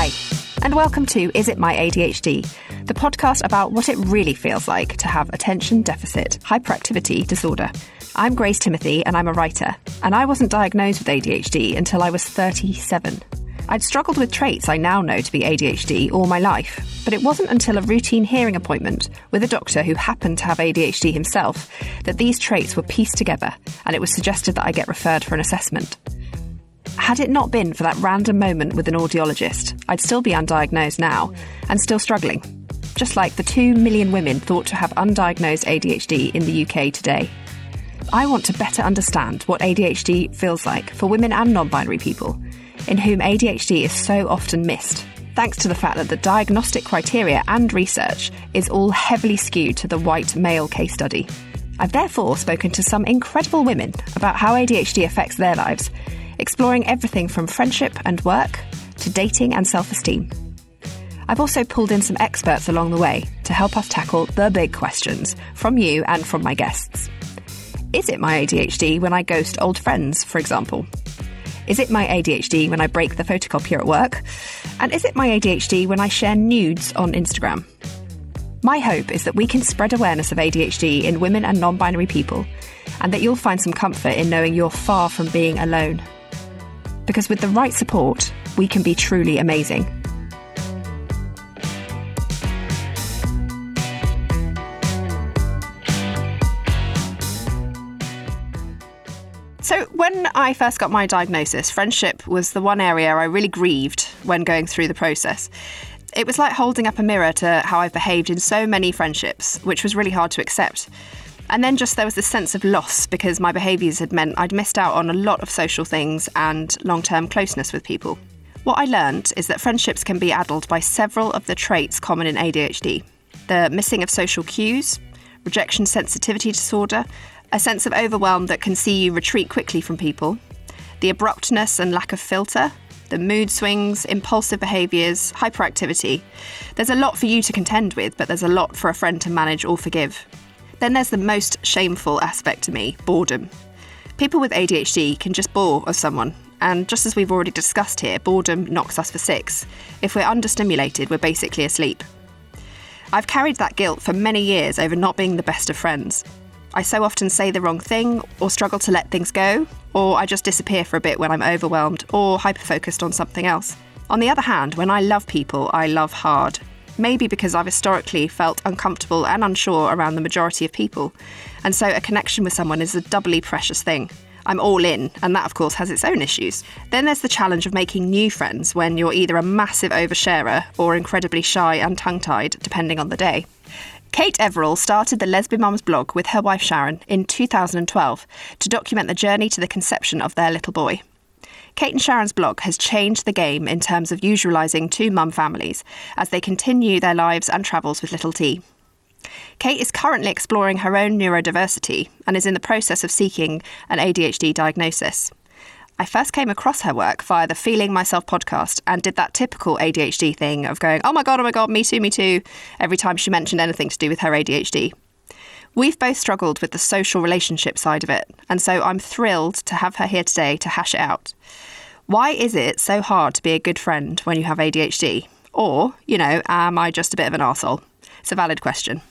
Hi, and welcome to Is It My ADHD, the podcast about what it really feels like to have attention deficit hyperactivity disorder. I'm Grace Timothy, and I'm a writer, and I wasn't diagnosed with ADHD until I was 37. I'd struggled with traits I now know to be ADHD all my life, but it wasn't until a routine hearing appointment with a doctor who happened to have ADHD himself that these traits were pieced together and it was suggested that I get referred for an assessment. Had it not been for that random moment with an audiologist, I'd still be undiagnosed now and still struggling, just like the 2 million women thought to have undiagnosed ADHD in the UK today. I want to better understand what ADHD feels like for women and non binary people, in whom ADHD is so often missed, thanks to the fact that the diagnostic criteria and research is all heavily skewed to the white male case study. I've therefore spoken to some incredible women about how ADHD affects their lives, exploring everything from friendship and work to dating and self esteem. I've also pulled in some experts along the way to help us tackle the big questions from you and from my guests. Is it my ADHD when I ghost old friends, for example? Is it my ADHD when I break the photocopier at work? And is it my ADHD when I share nudes on Instagram? My hope is that we can spread awareness of ADHD in women and non binary people, and that you'll find some comfort in knowing you're far from being alone. Because with the right support, we can be truly amazing. So, when I first got my diagnosis, friendship was the one area I really grieved when going through the process. It was like holding up a mirror to how I've behaved in so many friendships, which was really hard to accept. And then just there was this sense of loss because my behaviours had meant I'd missed out on a lot of social things and long term closeness with people. What I learned is that friendships can be addled by several of the traits common in ADHD the missing of social cues, rejection sensitivity disorder, a sense of overwhelm that can see you retreat quickly from people, the abruptness and lack of filter, the mood swings, impulsive behaviours, hyperactivity. There's a lot for you to contend with, but there's a lot for a friend to manage or forgive. Then there's the most shameful aspect to me boredom. People with ADHD can just bore of someone, and just as we've already discussed here, boredom knocks us for six. If we're understimulated, we're basically asleep. I've carried that guilt for many years over not being the best of friends. I so often say the wrong thing, or struggle to let things go, or I just disappear for a bit when I'm overwhelmed or hyper focused on something else. On the other hand, when I love people, I love hard. Maybe because I've historically felt uncomfortable and unsure around the majority of people, and so a connection with someone is a doubly precious thing. I'm all in, and that, of course, has its own issues. Then there's the challenge of making new friends when you're either a massive oversharer or incredibly shy and tongue tied, depending on the day. Kate Everall started the LesbeMums blog with her wife Sharon in 2012 to document the journey to the conception of their little boy. Kate and Sharon's blog has changed the game in terms of usualising two mum families as they continue their lives and travels with little T. Kate is currently exploring her own neurodiversity and is in the process of seeking an ADHD diagnosis. I first came across her work via the Feeling Myself podcast and did that typical ADHD thing of going, oh my God, oh my God, me too, me too, every time she mentioned anything to do with her ADHD. We've both struggled with the social relationship side of it, and so I'm thrilled to have her here today to hash it out. Why is it so hard to be a good friend when you have ADHD? Or, you know, am I just a bit of an arsehole? It's a valid question.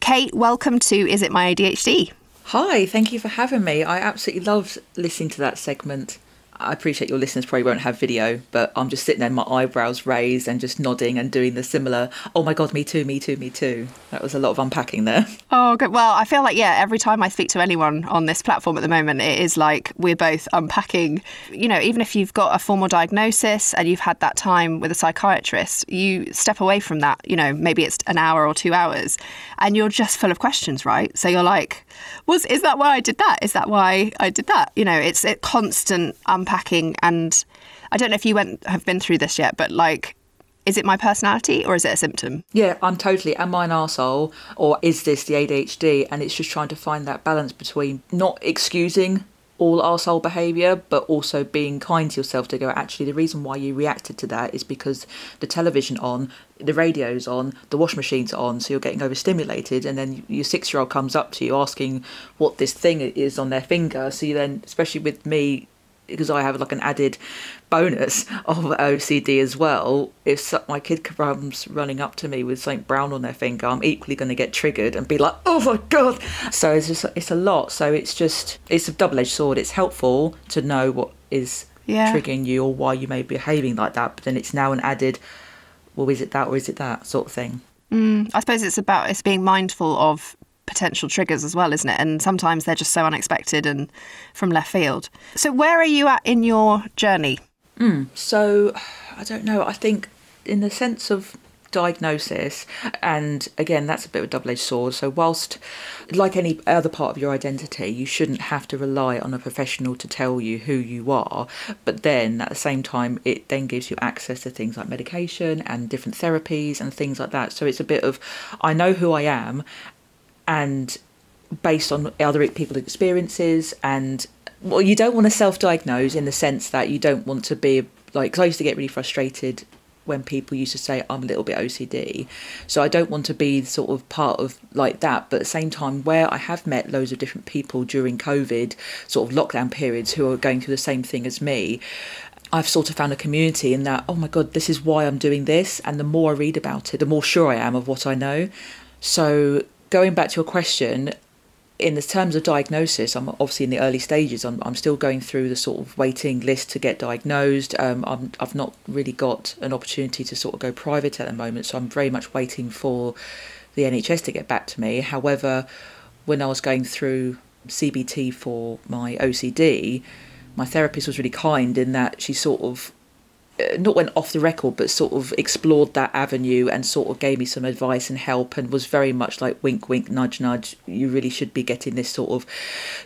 Kate, welcome to Is It My ADHD? Hi, thank you for having me. I absolutely loved listening to that segment. I appreciate your listeners probably won't have video, but I'm just sitting there, my eyebrows raised and just nodding and doing the similar, oh my God, me too, me too, me too. That was a lot of unpacking there. Oh, good. Well, I feel like, yeah, every time I speak to anyone on this platform at the moment, it is like we're both unpacking. You know, even if you've got a formal diagnosis and you've had that time with a psychiatrist, you step away from that, you know, maybe it's an hour or two hours, and you're just full of questions, right? So you're like, was is that why I did that? Is that why I did that? You know, it's a constant unpacking, and I don't know if you went have been through this yet, but like, is it my personality or is it a symptom? Yeah, I'm totally. Am I an arsehole or is this the ADHD? And it's just trying to find that balance between not excusing all arsehole behaviour, but also being kind to yourself to go, actually, the reason why you reacted to that is because the television on, the radio's on, the wash machine's on, so you're getting overstimulated. And then your six year old comes up to you asking what this thing is on their finger. So you then, especially with me, because I have like an added bonus of OCD as well. If my kid comes running up to me with something brown on their finger, I'm equally going to get triggered and be like, "Oh my god!" So it's just it's a lot. So it's just it's a double edged sword. It's helpful to know what is Yeah. triggering you or why you may be behaving like that, but then it's now an added, well, is it that or is it that sort of thing? Mm, I suppose it's about it's being mindful of potential triggers as well, isn't it? And sometimes they're just so unexpected and from left field. So where are you at in your journey? Hmm. So, I don't know. I think, in the sense of diagnosis, and again, that's a bit of a double edged sword. So, whilst, like any other part of your identity, you shouldn't have to rely on a professional to tell you who you are, but then at the same time, it then gives you access to things like medication and different therapies and things like that. So, it's a bit of, I know who I am, and based on other people's experiences and well you don't want to self-diagnose in the sense that you don't want to be like 'cause i used to get really frustrated when people used to say i'm a little bit ocd so i don't want to be sort of part of like that but at the same time where i have met loads of different people during covid sort of lockdown periods who are going through the same thing as me I've sort of found a community in that, oh my God, this is why I'm doing this. And the more I read about it, the more sure I am of what I know. So, going back to your question, in the terms of diagnosis, I'm obviously in the early stages. I'm, I'm still going through the sort of waiting list to get diagnosed. Um, I'm, I've not really got an opportunity to sort of go private at the moment, so I'm very much waiting for the NHS to get back to me. However, when I was going through CBT for my OCD, my therapist was really kind in that she sort of Uh, not went off the record, but sort of explored that avenue and sort of gave me some advice and help, and was very much like wink, wink, nudge, nudge. You really should be getting this sort of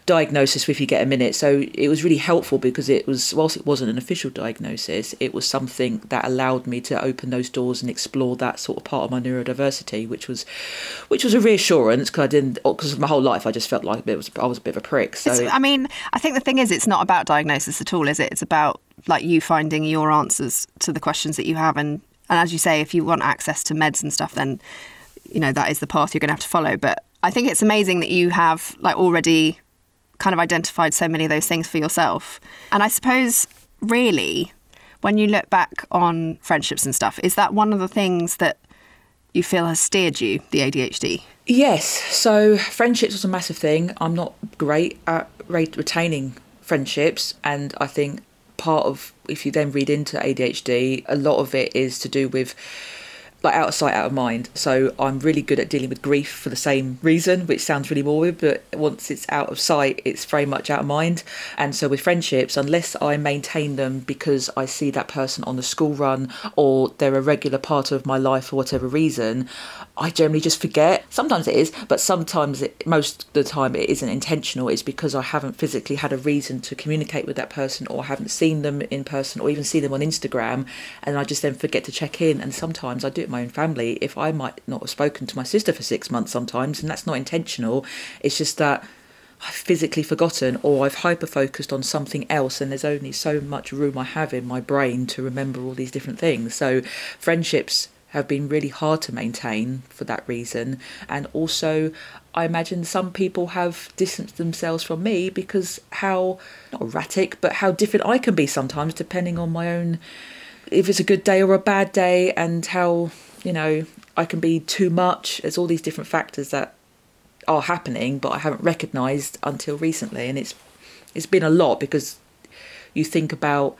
diagnosis if you get a minute. So it was really helpful because it was, whilst it wasn't an official diagnosis, it was something that allowed me to open those doors and explore that sort of part of my neurodiversity, which was, which was a reassurance because I didn't, because my whole life I just felt like it was, I was a bit of a prick. So I mean, I think the thing is, it's not about diagnosis at all, is it? It's about like you finding your answers to the questions that you have, and and as you say, if you want access to meds and stuff, then you know that is the path you're going to have to follow. But I think it's amazing that you have like already kind of identified so many of those things for yourself. And I suppose really, when you look back on friendships and stuff, is that one of the things that you feel has steered you the ADHD? Yes, so friendships was a massive thing. I'm not great at re- retaining friendships, and I think part of if you then read into ADHD, a lot of it is to do with like out of sight, out of mind. So I'm really good at dealing with grief for the same reason, which sounds really morbid, but once it's out of sight, it's very much out of mind. And so with friendships, unless I maintain them because I see that person on the school run or they're a regular part of my life for whatever reason, I generally just forget. Sometimes it is, but sometimes it, most of the time it isn't intentional. It's because I haven't physically had a reason to communicate with that person or haven't seen them in person or even see them on Instagram. And I just then forget to check in. And sometimes I do it my own family. If I might not have spoken to my sister for six months sometimes, and that's not intentional, it's just that I've physically forgotten or I've hyper focused on something else, and there's only so much room I have in my brain to remember all these different things. So, friendships have been really hard to maintain for that reason. And also, I imagine some people have distanced themselves from me because how, not erratic, but how different I can be sometimes, depending on my own, if it's a good day or a bad day, and how, you know, I can be too much. There's all these different factors that are happening, but I haven't recognised until recently, and it's it's been a lot because you think about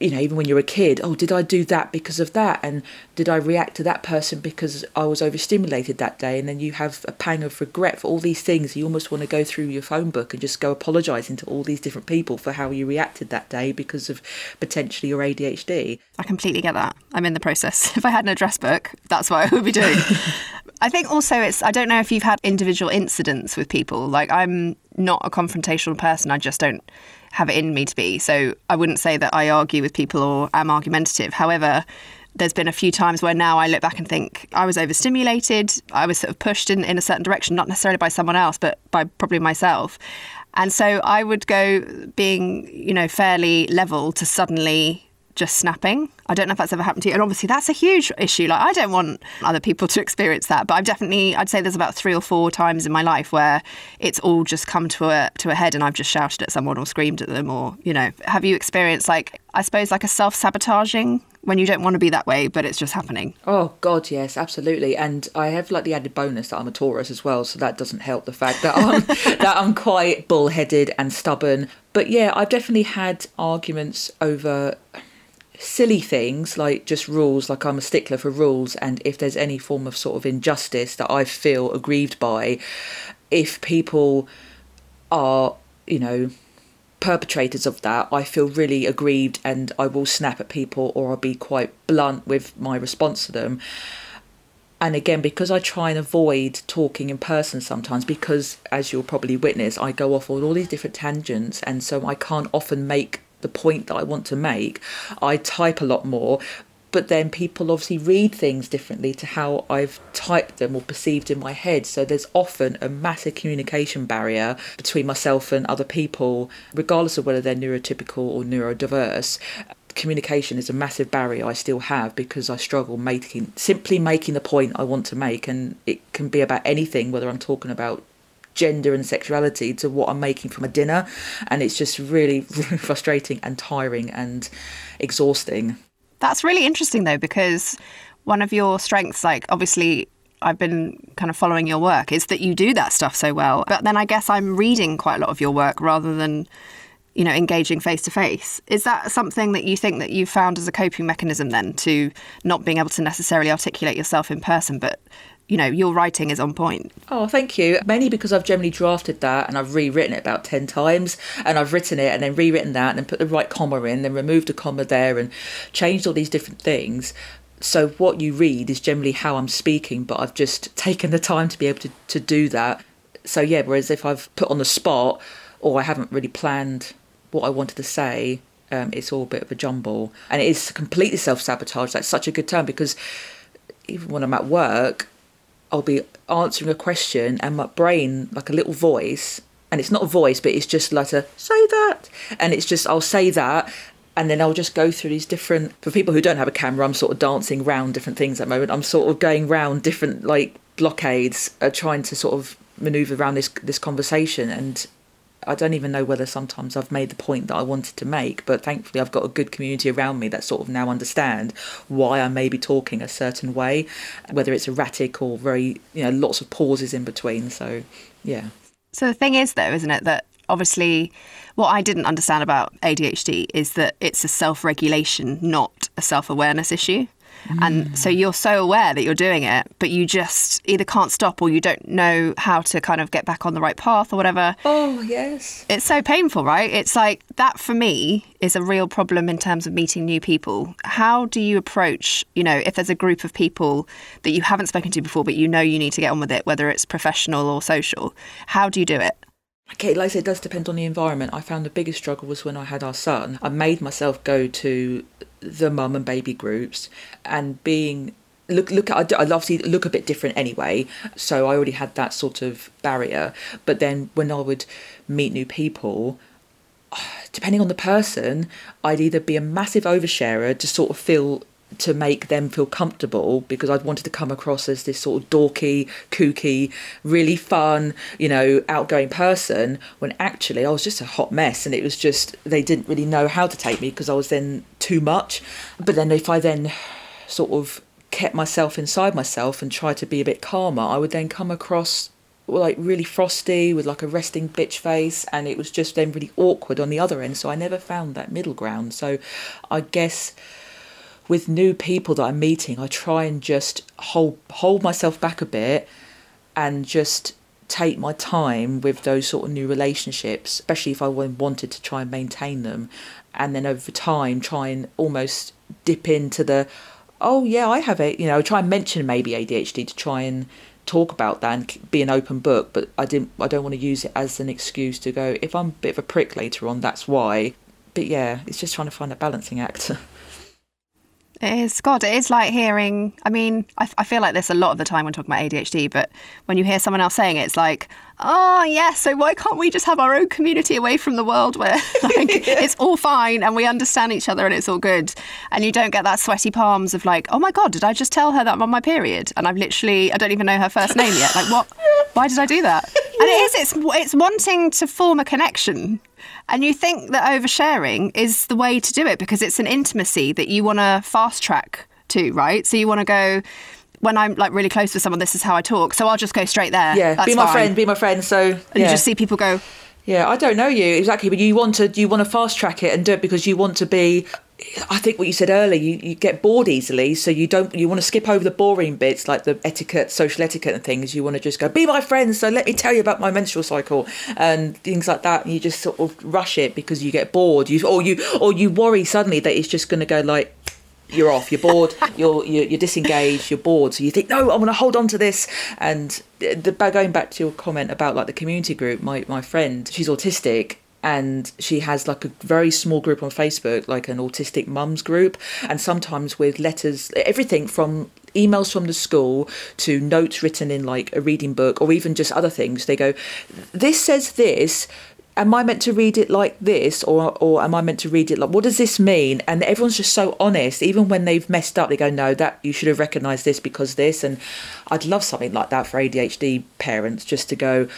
you know, even when you're a kid, oh, did I do that because of that? And did I react to that person because I was overstimulated that day? And then you have a pang of regret for all these things. You almost want to go through your phone book and just go apologising to all these different people for how you reacted that day because of potentially your ADHD. I completely get that. I'm in the process. If I had an address book, that's what I would be doing. I think also it's, I don't know if you've had individual incidents with people. Like, I'm not a confrontational person. I just don't have it in me to be. So I wouldn't say that I argue with people or am argumentative. However, there's been a few times where now I look back and think I was overstimulated. I was sort of pushed in, in a certain direction, not necessarily by someone else, but by probably myself. And so I would go being, you know, fairly level to suddenly just snapping. I don't know if that's ever happened to you. And obviously, that's a huge issue. Like, I don't want other people to experience that. But I've definitely, I'd say there's about three or four times in my life where it's all just come to a to a head, and I've just shouted at someone or screamed at them, or you know, have you experienced like I suppose like a self sabotaging when you don't want to be that way, but it's just happening. Oh God, yes, absolutely. And I have like the added bonus that I'm a Taurus as well, so that doesn't help the fact that I'm that I'm quite bullheaded and stubborn. But yeah, I've definitely had arguments over silly things like just rules, like I'm a stickler for rules, and if there's any form of sort of injustice that I feel aggrieved by, if people are, you know, perpetrators of that, I feel really aggrieved and I will snap at people or I'll be quite blunt with my response to them. And again, because I try and avoid talking in person sometimes, because as you'll probably witness, I go off on all these different tangents, and so I can't often make the point that I want to make, I type a lot more. But then people obviously read things differently to how I've typed them or perceived in my head. So there's often a massive communication barrier between myself and other people, regardless of whether they're neurotypical or neurodiverse communication is a massive barrier I still have because I struggle making simply making the point I want to make and it can be about anything whether I'm talking about gender and sexuality to what I'm making from a dinner. And it's just really, really frustrating and tiring and exhausting. That's really interesting, though, because one of your strengths, like obviously, I've been kind of following your work, is that you do that stuff so well. But then I guess I'm reading quite a lot of your work rather than you know engaging face to face is that something that you think that you found as a coping mechanism then to not being able to necessarily articulate yourself in person but you know, your writing is on point. Oh, thank you. Mainly because I've generally drafted that and I've rewritten it about 10 times and I've written it and then rewritten that and then put the right comma in, then removed a comma there and changed all these different things. So what you read is generally how I'm speaking, but I've just taken the time to be able to, to do that. So yeah, whereas if I've put on the spot or I haven't really planned what I wanted to say, um, it's all a bit of a jumble. And it is completely self sabotage. That's such a good term because even when I'm at work, I'll be answering a question and my brain, like a little voice, and it's not a voice, but it's just like a say that. And it's just, I'll say that. And then I'll just go through these different, for people who don't have a camera, I'm sort of dancing around different things at the moment. I'm sort of going round different like blockades, uh, trying to sort of maneuver around this this conversation. And I don't even know whether sometimes I've made the point that I wanted to make, but thankfully I've got a good community around me that sort of now understand why I may be talking a certain way, whether it's erratic or very, you know, lots of pauses in between. So, yeah. So the thing is, though, isn't it, that obviously what I didn't understand about ADHD is that it's a self regulation, not a self awareness issue. And so you're so aware that you're doing it, but you just either can't stop or you don't know how to kind of get back on the right path or whatever. Oh, yes. It's so painful, right? It's like that for me is a real problem in terms of meeting new people. How do you approach, you know, if there's a group of people that you haven't spoken to before, but you know you need to get on with it, whether it's professional or social? How do you do it? Okay, like I said, it does depend on the environment. I found the biggest struggle was when I had our son. I made myself go to the mum and baby groups and being look look I obviously look a bit different anyway so I already had that sort of barrier but then when I would meet new people ah, depending on the person I'd either be a massive oversharer to sort of feel to make them feel comfortable because I'd wanted to come across as this sort of dorky, kooky, really fun, you know, outgoing person when actually I was just a hot mess and it was just they didn't really know how to take me because I was then too much. But then if I then sort of kept myself inside myself and tried to be a bit calmer, I would then come across like really frosty with like a resting bitch face and it was just then really awkward on the other end so i never found that middle ground so i guess with new people that i'm meeting i try and just hold hold myself back a bit and just take my time with those sort of new relationships especially if i wanted to try and maintain them. And then over time try and almost dip into the oh yeah i have it you know try and mention maybe adhd to try and talk about that and be an open book but i didn't i don't want to use it as an excuse to go if i'm a bit of a prick later on that's why. But yeah it's just trying to find a balancing act It is. God, it is like hearing. I mean, I, I, feel like this a lot of the time when talking about ADHD, but when you hear someone else saying it, it's like, oh, yeah, so why can't we just have our own community away from the world where like, yeah. it's all fine and we understand each other and it's all good? And you don't get that sweaty palms of like, oh my God, did I just tell her that I'm on my period? And I've literally, I don't even know her first name yet. Like, what? Why did I do that? And it is, it's, it's wanting to form a connection and you think that oversharing is the way to do it because it's an intimacy that you want to fast track to, right? So you want to go, when I'm like really close with someone, this is how I talk. So I'll just go straight there. Yeah, That's be my fine. friend, be my friend. So yeah. and you just see people go. Yeah, I don't know you exactly, but you want to you want to fast track it and do it because you want to be I think what you said earlier, you, you get bored easily, so you don't you want to skip over the boring bits like the etiquette, social etiquette and things. You want to just go, be my friend, so let me tell you about my menstrual cycle and things like that. And you just sort of rush it because you get bored. You or you or you worry suddenly that it's just going to go like you're off, you're bored, you're, you're, you're disengaged, you're bored. So you think, no, I want to hold on to this. And the, going back to your comment about like the community group, my my friend, she's autistic, and she has like a very small group on Facebook, like an autistic mums group, and sometimes with letters, everything from emails from the school to notes written in like a reading book or even just other things. They go, This says this. Am I meant to read it like this, or or am I meant to read it like what does this mean? And everyone's just so honest. Even when they've messed up, they go, "No, that you should have recognised this because this." And I'd love something like that for ADHD parents, just to go,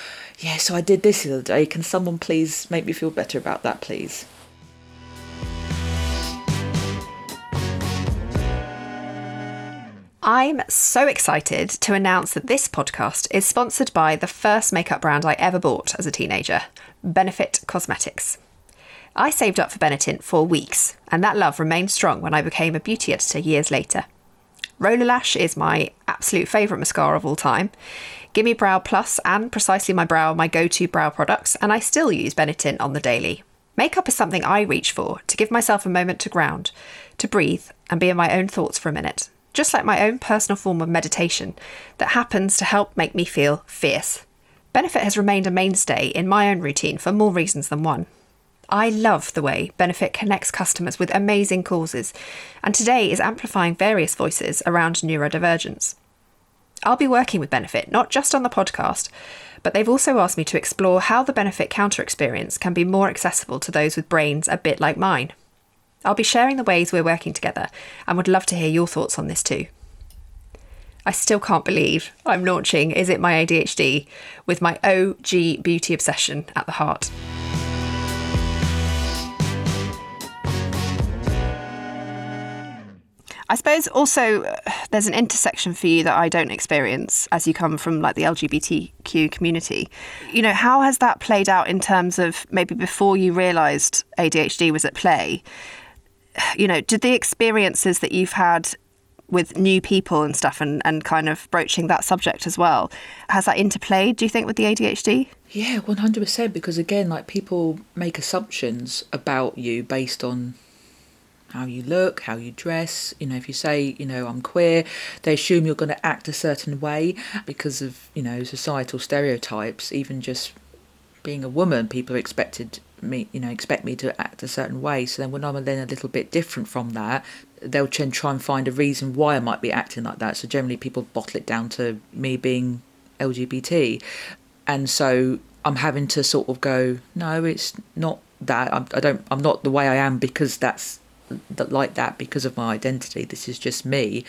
yeah, so I did this the other day. Can someone please make me feel better about that, please? I'm so excited to announce that this podcast is sponsored by the first makeup brand I ever bought as a teenager, Benefit Cosmetics. I saved up for Benetint for weeks, and that love remained strong when I became a beauty editor years later. Roller Lash is my absolute favourite mascara of all time. Gimme Brow Plus and Precisely My Brow are my go to brow products, and I still use Benetint on the daily. Makeup is something I reach for to give myself a moment to ground, to breathe, and be in my own thoughts for a minute, just like my own personal form of meditation that happens to help make me feel fierce. Benefit has remained a mainstay in my own routine for more reasons than one. I love the way Benefit connects customers with amazing causes, and today is amplifying various voices around neurodivergence. I'll be working with Benefit, not just on the podcast, but they've also asked me to explore how the Benefit counter experience can be more accessible to those with brains a bit like mine. I'll be sharing the ways we're working together and would love to hear your thoughts on this too. I still can't believe I'm launching Is It My ADHD with my OG beauty obsession at the heart. I suppose also uh, there's an intersection for you that I don't experience as you come from like the LGBTQ community. You know, how has that played out in terms of maybe before you realised ADHD was at play? You know, did the experiences that you've had with new people and stuff and, and kind of broaching that subject as well, has that interplayed, do you think, with the ADHD? Yeah, 100%. Because again, like people make assumptions about you based on how you look, how you dress. You know, if you say, you know, I'm queer, they assume you're going to act a certain way because of, you know, societal stereotypes. Even just being a woman, people expected me, you know, expect me to act a certain way. So then when I'm then a little bit different from that, they'll try and find a reason why I might be acting like that. So generally people bottle it down to me being LGBT. And so I'm having to sort of go, no, it's not that. I'm, I don't, I'm not the way I am because that's that like that because of my identity. This is just me.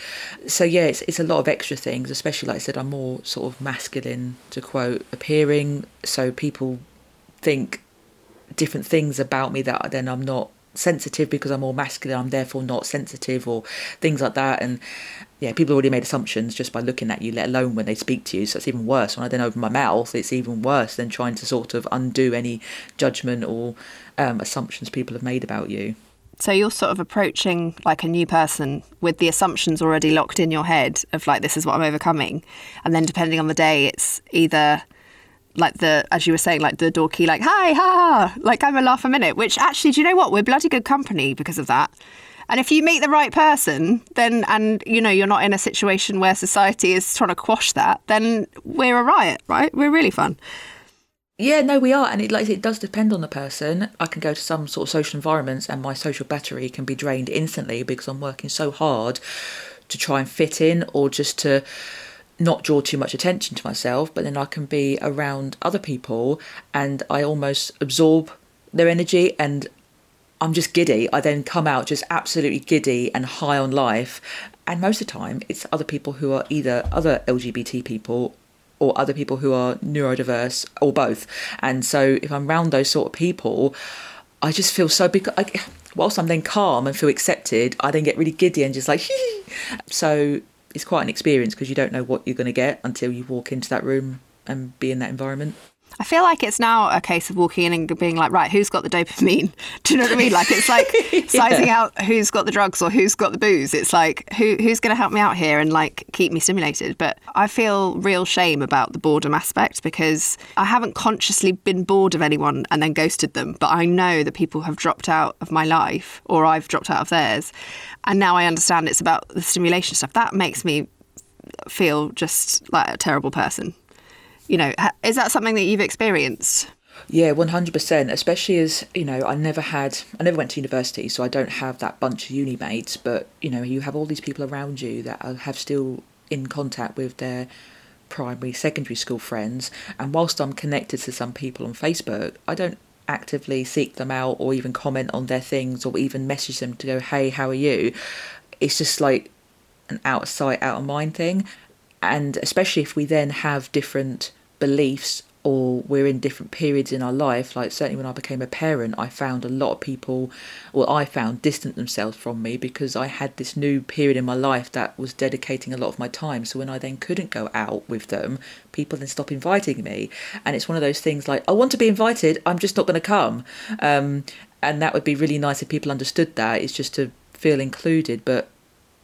So yeah, it's it's a lot of extra things. Especially like I said, I'm more sort of masculine to quote appearing. So people think different things about me that then I'm not sensitive because I'm more masculine, I'm therefore not sensitive or things like that. And yeah, people already made assumptions just by looking at you, let alone when they speak to you. So it's even worse. When I then open my mouth, it's even worse than trying to sort of undo any judgment or um, assumptions people have made about you. So you're sort of approaching like a new person with the assumptions already locked in your head of like this is what I'm overcoming, and then depending on the day, it's either like the as you were saying like the door key like hi ha ha like I'm a laugh a minute, which actually do you know what we're bloody good company because of that. And if you meet the right person, then and you know you're not in a situation where society is trying to quash that, then we're a riot, right? We're really fun. Yeah, no, we are, and it like it does depend on the person. I can go to some sort of social environments, and my social battery can be drained instantly because I'm working so hard to try and fit in, or just to not draw too much attention to myself. But then I can be around other people, and I almost absorb their energy, and I'm just giddy. I then come out just absolutely giddy and high on life. And most of the time, it's other people who are either other LGBT people or other people who are neurodiverse or both. And so if I'm around those sort of people, I just feel so big. I, whilst I'm then calm and feel accepted, I then get really giddy and just like, so it's quite an experience because you don't know what you're going to get until you walk into that room and be in that environment. I feel like it's now a case of walking in and being like, right, who's got the dopamine? Do you know what I mean? Like it's like yeah. sizing out who's got the drugs or who's got the booze. It's like who who's going to help me out here and like keep me stimulated. But I feel real shame about the boredom aspect because I haven't consciously been bored of anyone and then ghosted them. But I know that people have dropped out of my life or I've dropped out of theirs, and now I understand it's about the stimulation stuff. That makes me feel just like a terrible person you know, is that something that you've experienced? Yeah, 100%. Especially as, you know, I never had, I never went to university, so I don't have that bunch of uni mates, but, you know, you have all these people around you that have still in contact with their primary, secondary school friends. And whilst I'm connected to some people on Facebook, I don't actively seek them out or even comment on their things or even message them to go, hey, how are you? It's just like an out of sight, out of mind thing and especially if we then have different beliefs or we're in different periods in our life like certainly when i became a parent i found a lot of people well i found distant themselves from me because i had this new period in my life that was dedicating a lot of my time. So when i then couldn't go out with them people then stop inviting me. And it's one of those things like i want to be invited i'm just not going to come. Um, and that would be really nice if people understood that. It's just to feel included. But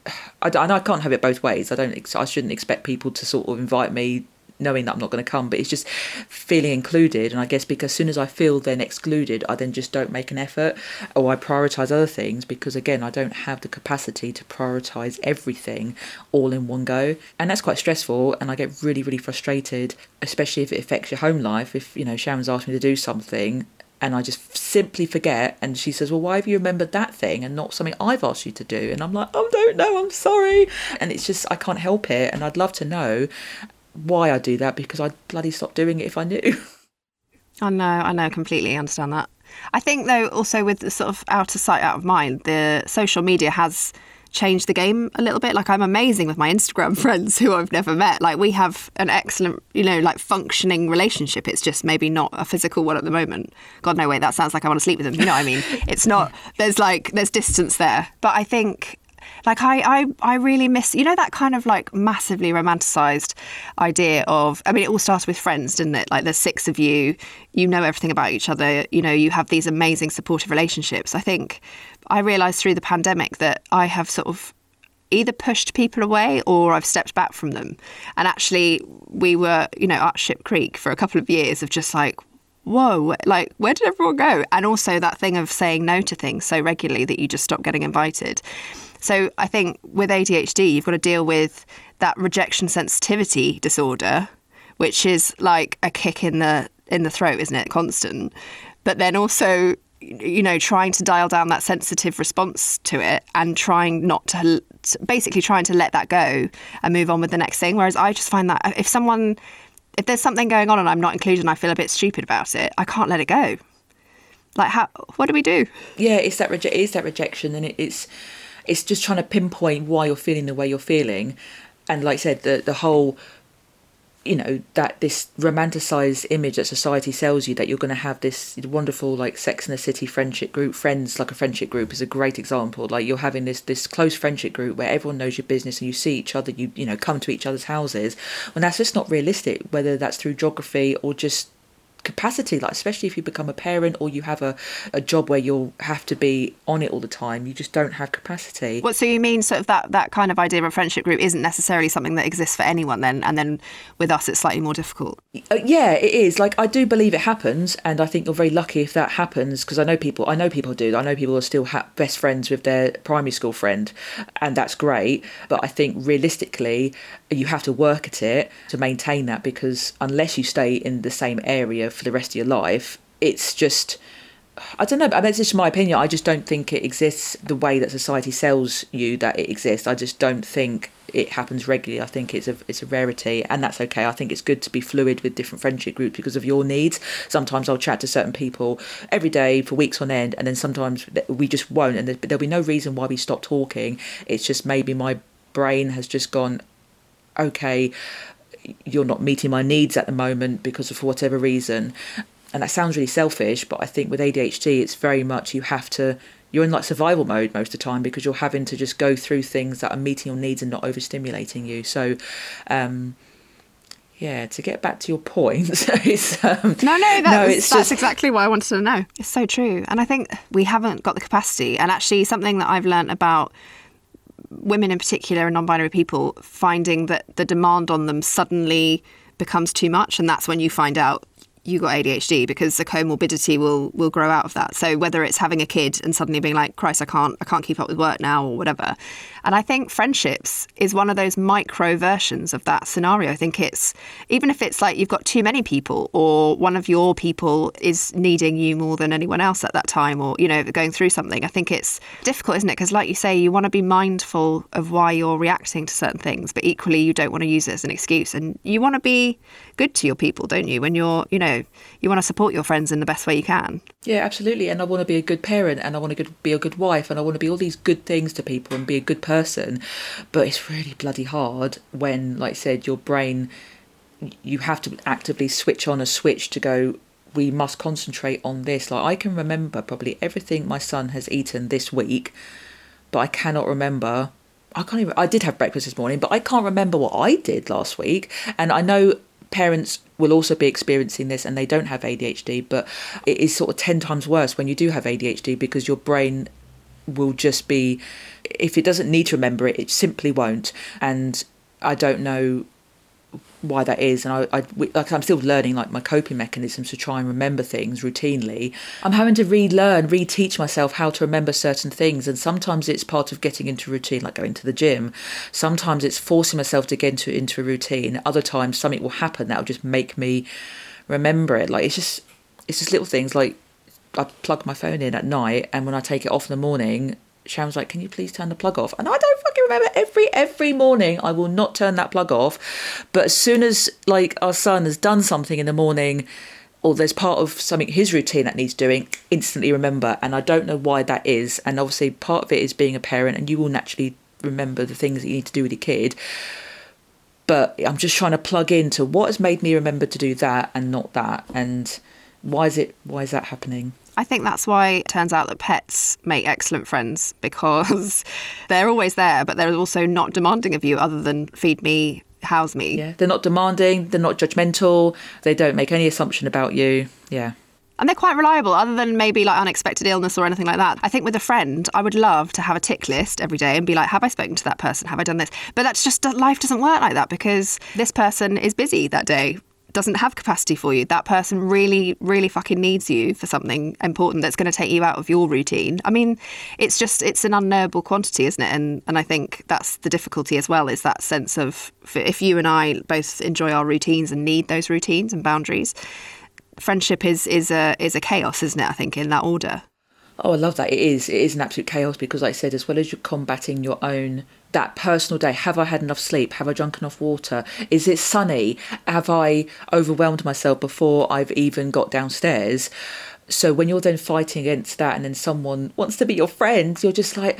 I, I can't have it both ways. I don't. I shouldn't expect people to sort of invite me knowing that I'm not going to come, but it's just feeling included. And I guess because as soon as I feel then excluded, I then just don't make an effort or I prioritize other things because again, I don't have the capacity to prioritize everything all in one go. And that's quite stressful. And I get really, really frustrated, especially if it affects your home life. If, you know, Sharon's asked me to do something and I just simply forget. And she says, Well, why have you remembered that thing and not something I've asked you to do? And I'm like, I don't know, I'm sorry. And it's just, I can't help it. And I'd love to know why I do that because I'd bloody stop doing it if I knew. I know, I know, completely understand that. I think, though, also with the sort of out of sight, out of mind, the social media has changed the game a little bit. Like I'm amazing with my Instagram friends who I've never met. Like we have an excellent, you know, like functioning relationship. It's just maybe not a physical one at the moment. God no wait, that sounds like I want to sleep with them. You know what I mean? It's not there's like there's distance there. But I think like I, I I really miss you know that kind of like massively romanticized idea of I mean it all started with friends didn't it? Like there's six of you you know everything about each other you know you have these amazing supportive relationships. I think I realized through the pandemic that I have sort of either pushed people away or I've stepped back from them. And actually we were you know at Ship Creek for a couple of years of just like whoa, like, where did everyone go? And also that thing of saying no to things so regularly that you just stop getting invited. So I think with ADHD, you've got to deal with that rejection sensitivity disorder, which is like a kick in the in the throat, isn't it? Constant. But then also, you know, trying to dial down that sensitive response to it and trying not to, basically trying to let that go and move on with the next thing. Whereas I just find that if someone, if there's something going on and I'm not included and I feel a bit stupid about it, I can't let it go. Like, how? What do we do? Yeah, it's that reje- it's that rejection, and it, it's it's just trying to pinpoint why you're feeling the way you're feeling. And like I said, the the whole you know that this romanticized image that society sells you that you're going to have this wonderful like sex in the city friendship group friends like a friendship group is a great example. Like you're having this this close friendship group where everyone knows your business and you see each other you you know come to each other's houses. When that's just not realistic whether that's through geography or just capacity like especially if you become a parent or you have a, a job where you'll have to be on it all the time you just don't have capacity. What so you mean sort of that that kind of idea of a friendship group isn't necessarily something that exists for anyone then and then with us it's slightly more difficult? Uh, yeah it is. Like i do believe it happens and i think you're very lucky if that happens because i know people i know people do. I know people are still ha- best friends with their primary school friend and that's great. But i think realistically you have to work at it to maintain that because unless you stay in the same area for the rest of your life, it's just. I don't know. I mean, it's just my opinion. I just don't think it exists the way that society sells you that it exists. I just don't think it happens regularly. I think it's a it's a rarity, and that's okay. I think it's good to be fluid with different friendship groups because of your needs. Sometimes I'll chat to certain people every day for weeks on end, and then sometimes we just won't, and there'll be no reason why we stop talking. It's just maybe my brain has just gone okay, you're not meeting my needs at the moment because of for whatever reason. And that sounds really selfish, but I think with ADHD, it's very much you have to you're in like survival mode most of the time because you're having to just go through things that are meeting your needs and not overstimulating you. So, um, yeah, to get back to your point, it's, um, no, no, that no, was, that's just... exactly what I wanted to know. It's so true, and I think we haven't got the capacity. And actually, something that I've learned about women in particular and non-binary people finding that the demand on them suddenly becomes too much and that's when you find out you got ADHD because the comorbidity will will grow out of that. So whether it's having a kid and suddenly being like, Christ, I can't I can't keep up with work now or whatever. And I think friendships is one of those micro versions of that scenario. I think it's even if it's like you've got too many people or one of your people is needing you more than anyone else at that time or, you know, going through something. I think it's difficult, isn't it? Because like you say, you want to be mindful of why you're reacting to certain things, but equally you don't want to use it as an excuse. And you want to be good to your people, don't you? When you're, you know, you want to support your friends in the best way you can. Yeah, absolutely. And I want to be a good parent and I want to be a good wife and I want to be all these good things to people and be a good person. But it's really bloody hard when, like I said, your brain, you have to actively switch on a switch to go, we must concentrate on this. Like I can remember probably everything my son has eaten this week, but I cannot remember I can't even. I did have breakfast this morning, but I can't remember what I did last week. And I know parents will also be experiencing this and they don't have ADHD, but it is sort of 10 times worse when you do have ADHD because your brain will just be, if it doesn't need to remember it, it simply won't. And I don't know why that is and I, I like I'm still learning like my coping mechanisms to try and remember things routinely. I'm having to relearn reteach myself how to remember certain things and sometimes it's part of getting into routine like going to the gym. Sometimes it's forcing myself to get into into a routine. Other times something will happen that will just make me remember it. Like it's just it's just little things like I plug my phone in at night and when I take it off in the morning Sharon's like, "Can you please turn the plug off?" And I don't remember every every morning. I will not turn that plug off. But as soon as like our son has done something in the morning, or there's part of something his routine that needs doing, instantly remember. And I don't know why that is. And obviously, part of it is being a parent, and you will naturally remember the things that you need to do with your kid. But I'm just trying to plug into what has made me remember to do that and not that, and why is it why is that happening? I think that's why it turns out that pets make excellent friends because they're always there, but they're also not demanding of you other than feed me, house me. Yeah, they're not demanding, they're not judgmental, they don't make any assumption about you. Yeah. And they're quite reliable, other than maybe like unexpected illness or anything like that. I think with a friend, I would love to have a tick list every day and be like, have I spoken to that person? Have I done this? But that's just, life doesn't work like that because this person is busy that day doesn't have capacity for you. That person really, really fucking needs you for something important that's going to take you out of your routine. I mean, it's just it's an unknowable quantity, isn't it? And and I think that's the difficulty as well is that sense of if you and I both enjoy our routines and need those routines and boundaries, friendship is is a is a chaos, isn't it? I think in that order. Oh, I love that. It is. It is an absolute chaos because, like I said, as well as you're combating your own that personal day. Have I had enough sleep? Have I drunk enough water? Is it sunny? Have I overwhelmed myself before I've even got downstairs? So when you're then fighting against that, and then someone wants to be your friend, you're just like,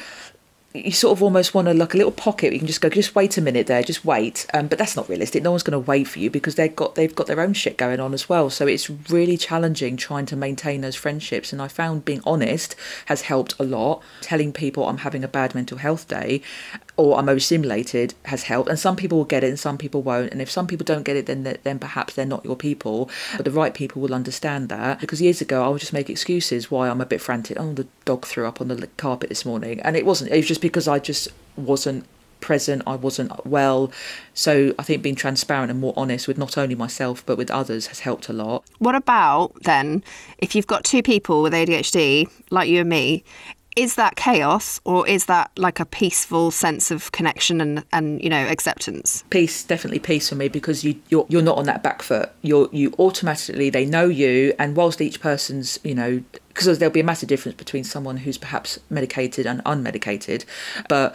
you sort of almost want to like a little pocket. Where you can just go, just wait a minute there, just wait. Um, but that's not realistic. No one's going to wait for you because they've got they've got their own shit going on as well. So it's really challenging trying to maintain those friendships. And I found being honest has helped a lot. Telling people I'm having a bad mental health day or I'm overstimulated has helped. And some people will get it and some people won't. And if some people don't get it, then then perhaps they're not your people. But the right people will understand that. Because years ago, I would just make excuses why I'm a bit frantic. Oh, the dog threw up on the carpet this morning, and it wasn't. It was just because I just wasn't present, I wasn't well. So I think being transparent and more honest with not only myself but with others has helped a lot. What about then if you've got two people with ADHD, like you and me, is that chaos or is that like a peaceful sense of connection and, and you know acceptance? Peace definitely peace for me because you you're, you're not on that back foot. You're you automatically they know you and whilst each person's you know because there'll be a massive difference between someone who's perhaps medicated and unmedicated but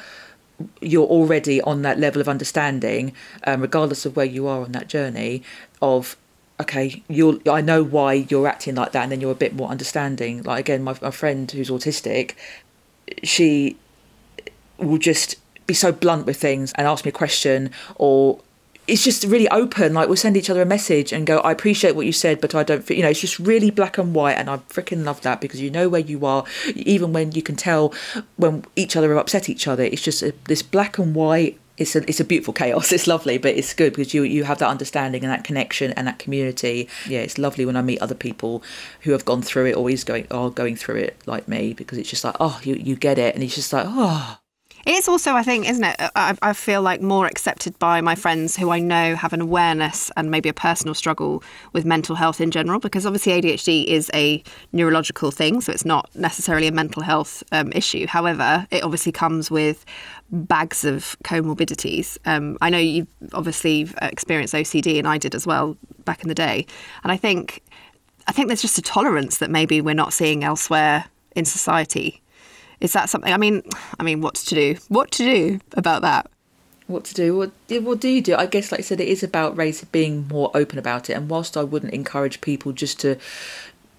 you're already on that level of understanding, um, regardless of where you are on that journey, of okay, you're I know why you're acting like that, and then you're a bit more understanding. Like again, my my friend who's autistic, she will just be so blunt with things and ask me a question or it's just really open. Like we'll send each other a message and go, I appreciate what you said, but I don't feel, you know, it's just really black and white. And I freaking love that because you know where you are, even when you can tell when each other have upset each other. It's just a, this black and white. It's a, it's a beautiful chaos. It's lovely, but it's good because you, you have that understanding and that connection and that community. Yeah, it's lovely when I meet other people who have gone through it or is going, are going through it like me because it's just like, oh, you, you get it. And it's just like, oh, it's also, I think, isn't it? I, I, feel like more accepted by my friends who I know have an awareness and maybe a personal struggle with mental health in general, because obviously ADHD is a neurological thing, so it's not necessarily a mental health um, issue. However, it obviously comes with bags of comorbidities. Um, I know you've obviously experienced OCD, and I did as well back in the day. And I think, I think there's just a tolerance that maybe we're not seeing elsewhere in society is that something? I mean, I mean, what's to do? What to do about that? What to do? What what do you do? I guess, like I said, it is about race being more open about it. And whilst I wouldn't encourage people just to,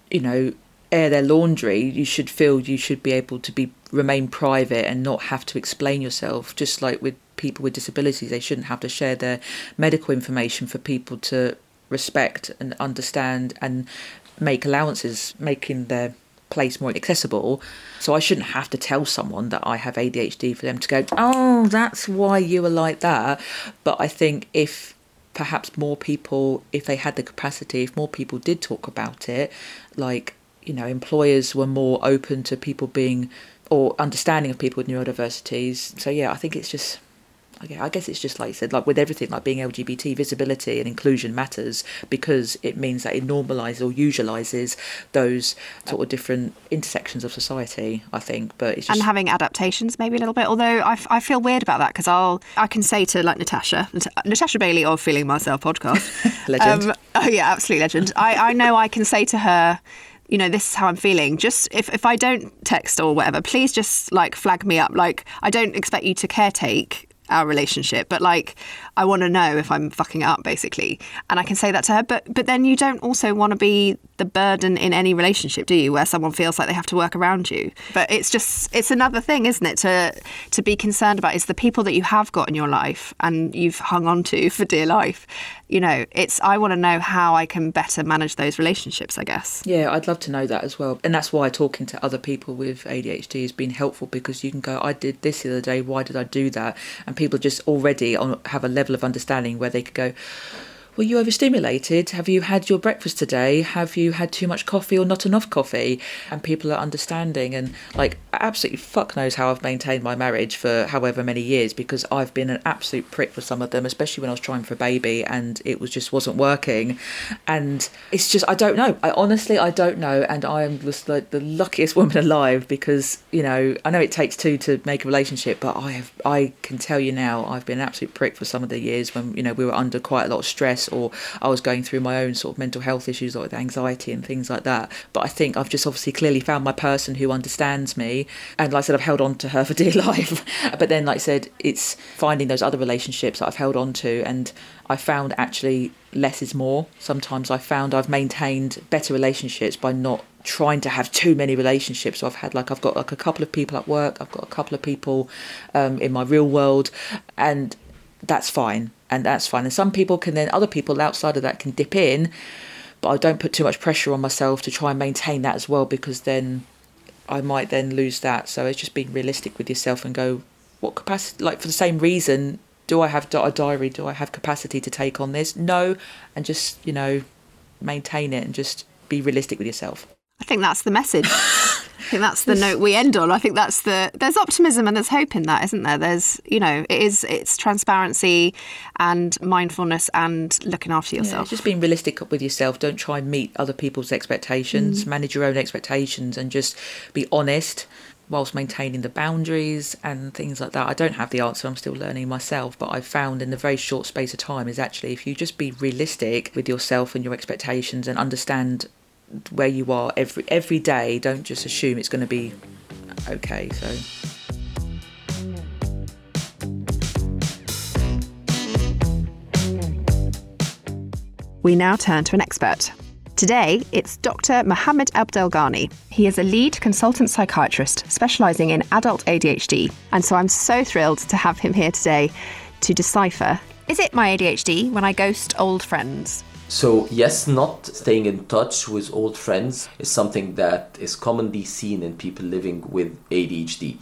you know, air their laundry, you should feel you should be able to be remain private and not have to explain yourself. Just like with people with disabilities, they shouldn't have to share their medical information for people to respect and understand and make allowances, making their place more accessible. So I shouldn't have to tell someone that I have ADHD for them to go, oh, that's why you were like that. But I think if perhaps more people, if they had the capacity, if more people did talk about it, like, you know, employers were more open to people being or understanding of people with neurodiversities. So yeah, I think it's just okay, I guess it's just like you said, like with everything, like being LGBT, visibility and inclusion matters because it means that it normalises or usualises those sort of different intersections of society. I think, but it's just... and having adaptations maybe a little bit. Although I, I feel weird about that because I'll I can say to like Natasha, Natasha Bailey of Feeling Myself podcast, legend. Um, oh yeah, absolute legend. I I know I can say to her you know, this is how I'm feeling. Just if, if I don't text or whatever, please just like flag me up. Like, I don't expect you to caretake our relationship, but like I want to know if I'm fucking up basically. And I can say that to her, but but then you don't also want to be the burden in any relationship, do you? Where someone feels like they have to work around you. But it's just it's another thing, isn't it, to to be concerned about is the people that you have got in your life and you've hung on to for dear life. You know, it's I want to know how I can better manage those relationships, I guess. Yeah, I'd love to know that as well. And that's why talking to other people with ADHD has been helpful because you can go, I did this the other day, why did I do that? And people just already have a level of understanding where they could go, were you overstimulated? Have you had your breakfast today? Have you had too much coffee or not enough coffee? And people are understanding and like absolutely fuck knows how I've maintained my marriage for however many years because I've been an absolute prick for some of them, especially when I was trying for a baby and it was just wasn't working. And it's just I don't know. I honestly I don't know. And I am just like the luckiest woman alive because you know I know it takes two to make a relationship, but I have I can tell you now I've been an absolute prick for some of the years when you know we were under quite a lot of stress or I was going through my own sort of mental health issues like anxiety and things like that. But I think I've just obviously clearly found my person who understands me. And like I said, I've held on to her for dear life. but then, like I said, it's finding those other relationships that I've held on to. And I found actually less is more. Sometimes I found I've maintained better relationships by not trying to have too many relationships. So I've had like I've got like a couple of people at work, I've got a couple of people um, in my real world, and that's fine. And that's fine. And some people can then other people outside of that can dip in, but I don't put too much pressure on myself to try and maintain that as well because then I might then lose that. So it's just being realistic with yourself and go, what capacity? Like for the same reason, do I have a diary? Do I have capacity to take on this? No, and just you know maintain it and just be realistic with yourself. I think that's the message. I think that's the note we end on. I think that's the there's optimism and there's hope in that, isn't there? There's you know it is it's transparency and mindfulness and looking after yourself. Yeah, just being realistic with yourself. Don't try and meet other people's expectations. Mm. Manage your own expectations and just be honest whilst maintaining the boundaries and things like that. I don't have the answer, I'm still learning myself, but I've found in the very short space of time is actually if you just be realistic with yourself and your expectations and understand where you are every every day, don't just assume it's going to be okay. So We now turn to an expert. Today, it's Dr. Mohammed Abdelghani. He is a lead consultant psychiatrist specialising in adult ADHD, and so I'm so thrilled to have him here today to decipher is it my ADHD when I ghost old friends? So, yes, not staying in touch with old friends is something that is commonly seen in people living with ADHD.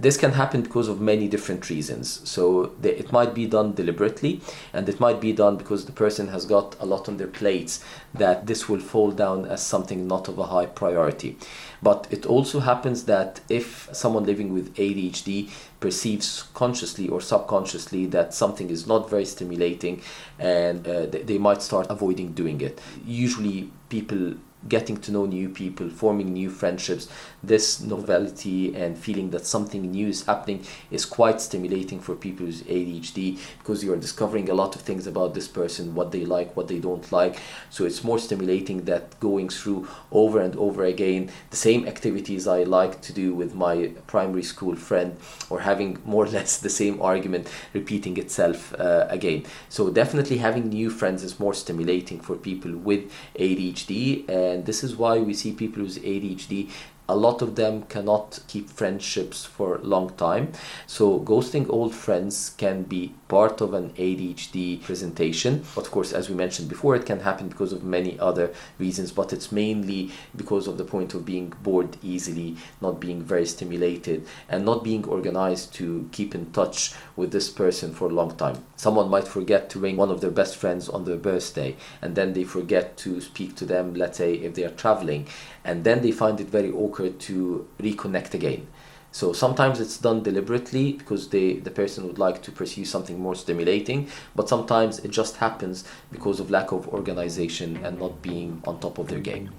This can happen because of many different reasons. So it might be done deliberately, and it might be done because the person has got a lot on their plates that this will fall down as something not of a high priority. But it also happens that if someone living with ADHD perceives consciously or subconsciously that something is not very stimulating, and uh, they might start avoiding doing it. Usually, people getting to know new people, forming new friendships, this novelty and feeling that something new is happening is quite stimulating for people with ADHD because you are discovering a lot of things about this person, what they like, what they don't like. So it's more stimulating that going through over and over again the same activities I like to do with my primary school friend or having more or less the same argument repeating itself uh, again. So definitely having new friends is more stimulating for people with ADHD. And this is why we see people with ADHD a lot of them cannot keep friendships for a long time. So ghosting old friends can be part of an ADHD presentation. Of course, as we mentioned before, it can happen because of many other reasons, but it's mainly because of the point of being bored easily, not being very stimulated, and not being organized to keep in touch with this person for a long time. Someone might forget to ring one of their best friends on their birthday, and then they forget to speak to them, let's say, if they are traveling, and then they find it very awkward to reconnect again. So sometimes it's done deliberately because they, the person would like to pursue something more stimulating, but sometimes it just happens because of lack of organization and not being on top of their game.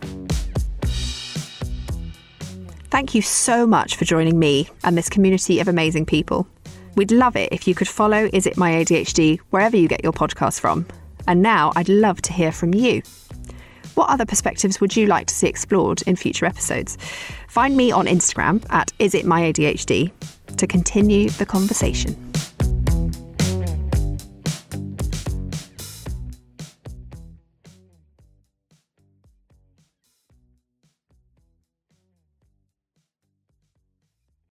Thank you so much for joining me and this community of amazing people. We'd love it if you could follow Is It My ADHD wherever you get your podcast from. And now I'd love to hear from you. What other perspectives would you like to see explored in future episodes? Find me on Instagram at isitmyadhd to continue the conversation.